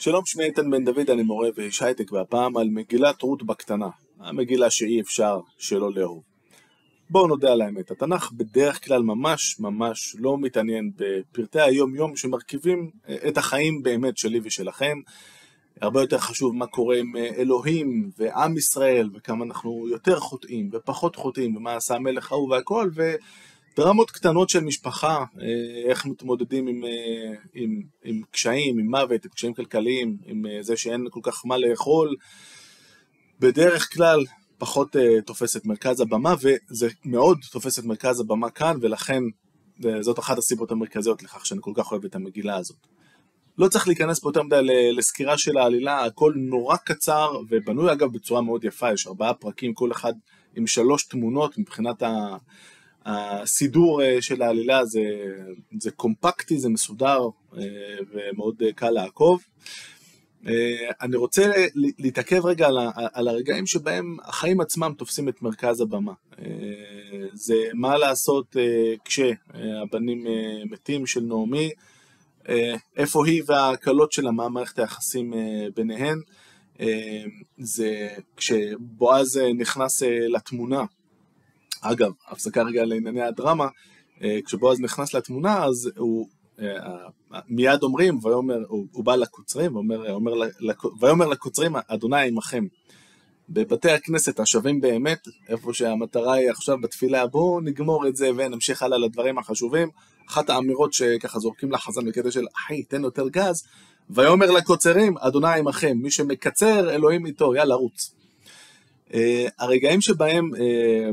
שלום, שמי איתן בן דוד, אני מורה ואיש הייטק, והפעם על מגילת רות בקטנה, המגילה שאי אפשר שלא לאהוב. בואו נודה על האמת, התנ"ך בדרך כלל ממש ממש לא מתעניין בפרטי היום יום שמרכיבים אה, את החיים באמת שלי ושלכם. הרבה יותר חשוב מה קורה עם אה, אלוהים ועם ישראל, וכמה אנחנו יותר חוטאים ופחות חוטאים, ומה עשה המלך ההוא והכל, ו... דרמות קטנות של משפחה, אה, איך מתמודדים עם, אה, עם, עם קשיים, עם מוות, עם קשיים כלכליים, עם אה, זה שאין כל כך מה לאכול, בדרך כלל פחות תופס את מרכז הבמה, וזה מאוד תופס את מרכז הבמה כאן, ולכן זאת אחת הסיבות המרכזיות לכך שאני כל כך אוהב את המגילה הזאת. לא צריך להיכנס פה יותר מדי לסקירה של העלילה, הכל נורא קצר, ובנוי אגב בצורה מאוד יפה, יש ארבעה פרקים, כל אחד עם שלוש תמונות מבחינת ה... הסידור אה, של העלילה זה, זה קומפקטי, זה מסודר אה, ומאוד אה, קל לעקוב. אני רוצה להתעכב רגע על, על הרגעים שבהם החיים עצמם תופסים את מרכז הבמה. זה מה לעשות כשהבנים מתים של נעמי, איפה היא והכלות שלה, מה מערכת היחסים ביניהן. זה כשבועז נכנס לתמונה אגב, הפסקה רגע לענייני הדרמה, אה, כשבועז נכנס לתמונה, אז הוא אה, מיד אומרים, ויאמר, הוא, הוא בא לקוצרים, ואומר, אומר, ויאמר לקוצרים, אדוני עמכם. בבתי הכנסת השווים באמת, איפה שהמטרה היא עכשיו בתפילה, בואו נגמור את זה ונמשיך הלאה לדברים החשובים. אחת האמירות שככה זורקים לחזן בקטע של אחי, תן יותר גז, ויאמר לקוצרים, אדוני עמכם, מי שמקצר, אלוהים איתו, יאללה, רוץ. Uh, הרגעים שבהם uh,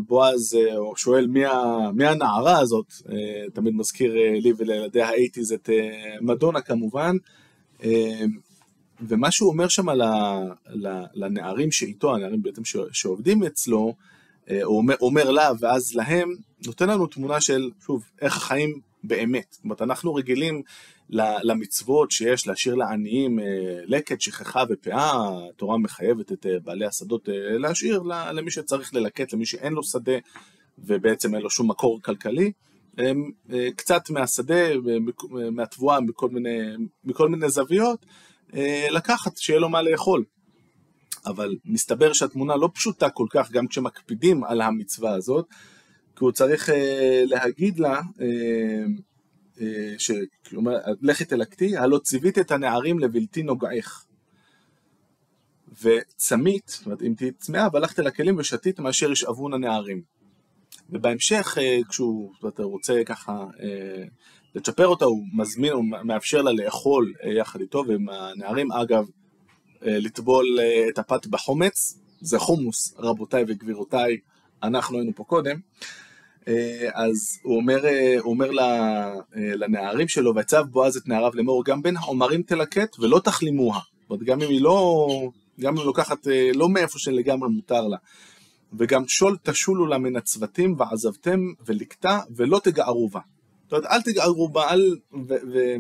בועז uh, שואל מי, ה, מי הנערה הזאת, uh, תמיד מזכיר uh, לי ולילדי האייטיז את uh, מדונה כמובן, uh, ומה שהוא אומר שם לנערים שאיתו, הנערים בעצם שעובדים אצלו, uh, הוא אומר, אומר לה ואז להם, נותן לנו תמונה של, שוב, איך החיים באמת. זאת אומרת, אנחנו רגילים למצוות שיש להשאיר לעניים אה, לקט, שכחה ופאה, התורה מחייבת את אה, בעלי השדות אה, להשאיר למי שצריך ללקט, למי שאין לו שדה ובעצם אין לו שום מקור כלכלי. קצת מהשדה, מהתבואה, מכל מיני, מכל מיני זוויות, לקחת, שיהיה לו מה לאכול. אבל מסתבר שהתמונה לא פשוטה כל כך, גם כשמקפידים על המצווה הזאת, כי הוא צריך להגיד לה, שאומר, לכי תלקטי, הלא ציווית את הנערים לבלתי נוגעך. וצמית, זאת אומרת, אם תהיי צמאה, והלכת לכלים ושתית מאשר ישאבון הנערים. ובהמשך, אה, כשהוא זאת, רוצה ככה אה, לצ'פר אותה, הוא מזמין, הוא מאפשר לה לאכול יחד איתו, ועם הנערים, אגב, לטבול את הפת בחומץ, זה חומוס, רבותיי וגבירותיי, אנחנו היינו פה קודם. אה, אז הוא אומר, אה, הוא אומר אה, לנערים שלו, ויצב בועז את נעריו לאמור, גם בין העומרים תלקט ולא תחלימוה. זאת אומרת, גם אם היא לא, גם אם היא לוקחת לא מאיפה שלגמרי מותר לה. וגם שול תשולו לה מן הצוותים ועזבתם ולקטה ולא תגערו בה. זאת אומרת, אל תגערו בה, אל... ו, ו,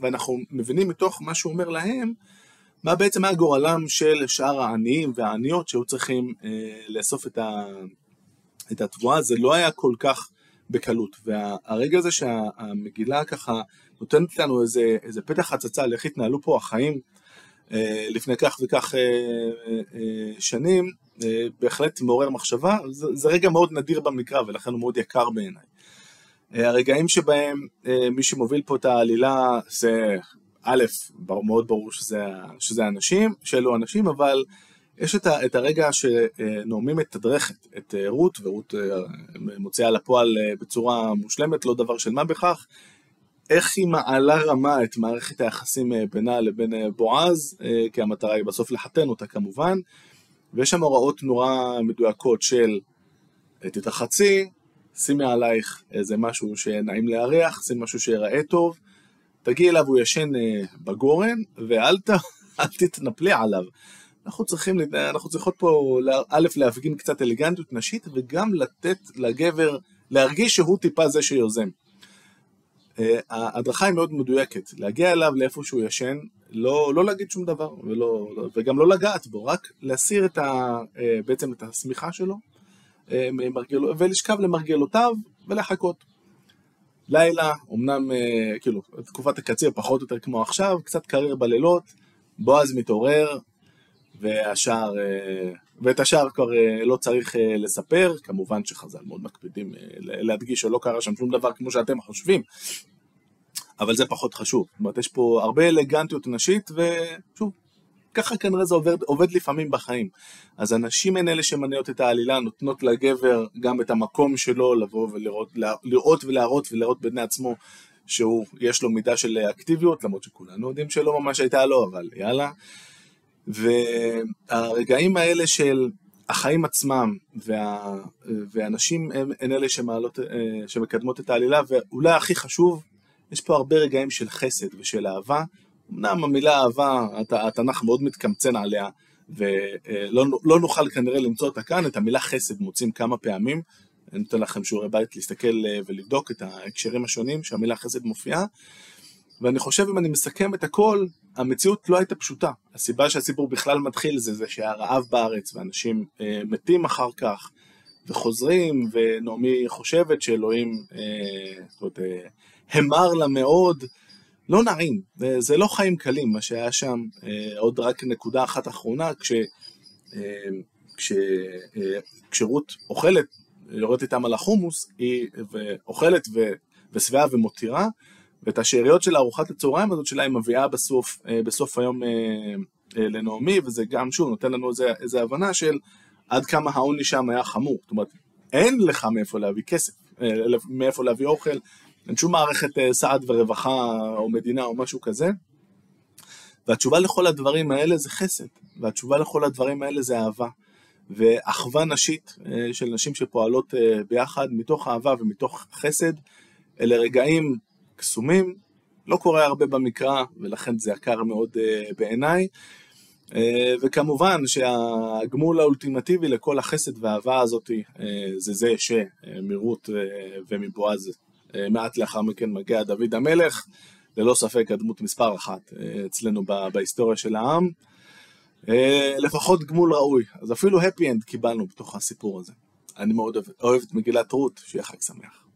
ואנחנו מבינים מתוך מה שהוא אומר להם, מה בעצם היה גורלם של שאר העניים והעניות שהיו צריכים אה, לאסוף את, ה, את התבואה, זה לא היה כל כך בקלות. והרגע הזה שהמגילה ככה נותנת לנו איזה, איזה פתח הצצה על איך התנהלו פה החיים אה, לפני כך וכך אה, אה, שנים, בהחלט מעורר מחשבה. זה, זה רגע מאוד נדיר במקרא ולכן הוא מאוד יקר בעיניי. הרגעים שבהם מי שמוביל פה את העלילה זה א', מאוד ברור שזה, שזה אנשים, שאלו אנשים, אבל יש את, ה, את הרגע שנעמי מתדרכת את אה, רות, ורות אה, מוציאה לפועל אה, בצורה מושלמת, לא דבר של מה בכך, איך היא מעלה רמה את מערכת היחסים בינה לבין בועז, כי המטרה היא בסוף לחתן אותה כמובן, ויש שם הוראות נורא מדויקות של תתרחצי, שימי עלייך איזה משהו שנעים לארח, שימי משהו שיראה טוב, תגיעי אליו, הוא ישן בגורן, ואל ת, תתנפלי עליו. אנחנו צריכים, אנחנו צריכות פה, א', להפגין קצת אלגנטיות נשית, וגם לתת לגבר, להרגיש שהוא טיפה זה שיוזם. אה, ההדרכה היא מאוד מדויקת, להגיע אליו לאיפה שהוא ישן, לא, לא להגיד שום דבר, ולא, וגם לא לגעת בו, רק להסיר את ה, אה, בעצם את השמיכה שלו, אה, ולשכב למרגלותיו ולחכות. לילה, אמנם, כאילו, תקופת הקציר פחות או יותר כמו עכשיו, קצת קריר בלילות, בועז מתעורר, והשאר, אה, ואת השאר כבר אה, לא צריך אה, לספר, כמובן שחז"ל מאוד מקפידים להדגיש שלא קרה שם שום דבר כמו שאתם חושבים, אבל זה פחות חשוב. זאת אומרת, יש פה הרבה אלגנטיות נשית, ושוב, ככה כנראה זה עובד, עובד לפעמים בחיים. אז הנשים הן אלה שמניעות את העלילה, נותנות לגבר גם את המקום שלו לבוא ולראות לראות ולהראות ולראות בעיני עצמו שהוא, יש לו מידה של אקטיביות, למרות שכולנו יודעים שלא ממש הייתה לו, אבל יאללה. והרגעים האלה של החיים עצמם, וה, והנשים הן, הן אלה שמעלות, שמקדמות את העלילה, ואולי הכי חשוב, יש פה הרבה רגעים של חסד ושל אהבה. אמנם המילה אהבה, התנ"ך מאוד מתקמצן עליה, ולא לא נוכל כנראה למצוא אותה כאן, את המילה חסד מוצאים כמה פעמים. אני נותן לכם שיעורי בית להסתכל ולבדוק את ההקשרים השונים שהמילה חסד מופיעה. ואני חושב אם אני מסכם את הכל, המציאות לא הייתה פשוטה. הסיבה שהסיפור בכלל מתחיל זה, זה שהיה רעב בארץ ואנשים אה, מתים אחר כך וחוזרים, ונעמי חושבת שאלוהים, אה, אומרת, אה, המר לה מאוד. לא נעים, זה לא חיים קלים מה שהיה שם. אה, עוד רק נקודה אחת אחרונה, כש, אה, כש, אה, כשרות אוכלת, יורדת איתם על החומוס, היא אוכלת ושבעה ומותירה, ואת השאריות של ארוחת הצהריים הזאת שלה היא מביאה בסוף, אה, בסוף היום אה, אה, לנעמי, וזה גם שוב נותן לנו איזה, איזה הבנה של עד כמה העוני שם היה חמור. זאת אומרת, אין לך מאיפה להביא כסף, מאיפה להביא אוכל, אין שום מערכת סעד ורווחה או מדינה או משהו כזה. והתשובה לכל הדברים האלה זה חסד, והתשובה לכל הדברים האלה זה אהבה. ואחווה נשית של נשים שפועלות ביחד מתוך אהבה ומתוך חסד, אלה רגעים קסומים, לא קורה הרבה במקרא, ולכן זה יקר מאוד uh, בעיניי. Uh, וכמובן שהגמול האולטימטיבי לכל החסד והאהבה הזאת uh, זה זה שמרות uh, ומבועז uh, מעט לאחר מכן מגיע דוד המלך, ללא ספק הדמות מספר אחת uh, אצלנו בהיסטוריה של העם. Uh, לפחות גמול ראוי, אז אפילו happy end קיבלנו בתוך הסיפור הזה. אני מאוד אוהב, אוהב את מגילת רות, שיהיה חג שמח.